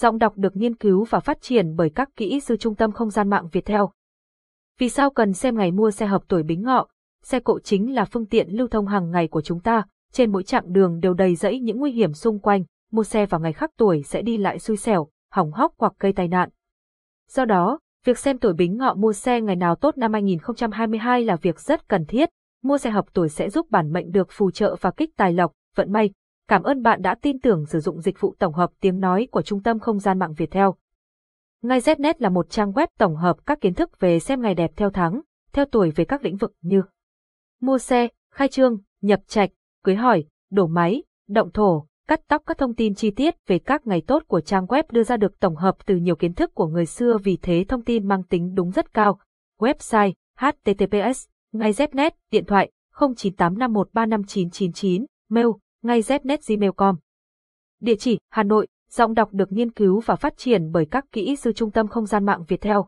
Giọng đọc được nghiên cứu và phát triển bởi các kỹ sư Trung tâm Không gian mạng Việt Theo. Vì sao cần xem ngày mua xe hợp tuổi bính ngọ? Xe cộ chính là phương tiện lưu thông hàng ngày của chúng ta, trên mỗi chặng đường đều đầy rẫy những nguy hiểm xung quanh, mua xe vào ngày khác tuổi sẽ đi lại xui xẻo, hỏng hóc hoặc gây tai nạn. Do đó, việc xem tuổi bính ngọ mua xe ngày nào tốt năm 2022 là việc rất cần thiết. Mua xe hợp tuổi sẽ giúp bản mệnh được phù trợ và kích tài lộc, vận may, Cảm ơn bạn đã tin tưởng sử dụng dịch vụ tổng hợp tiếng nói của Trung tâm Không gian mạng Việt Theo. Ngay Znet là một trang web tổng hợp các kiến thức về xem ngày đẹp theo tháng, theo tuổi về các lĩnh vực như mua xe, khai trương, nhập trạch, cưới hỏi, đổ máy, động thổ, cắt tóc các thông tin chi tiết về các ngày tốt của trang web đưa ra được tổng hợp từ nhiều kiến thức của người xưa vì thế thông tin mang tính đúng rất cao. Website https ngay Znet điện thoại 0985135999 mail ngay znet.gmail.com. Địa chỉ Hà Nội, giọng đọc được nghiên cứu và phát triển bởi các kỹ sư Trung tâm Không gian mạng Việt Theo.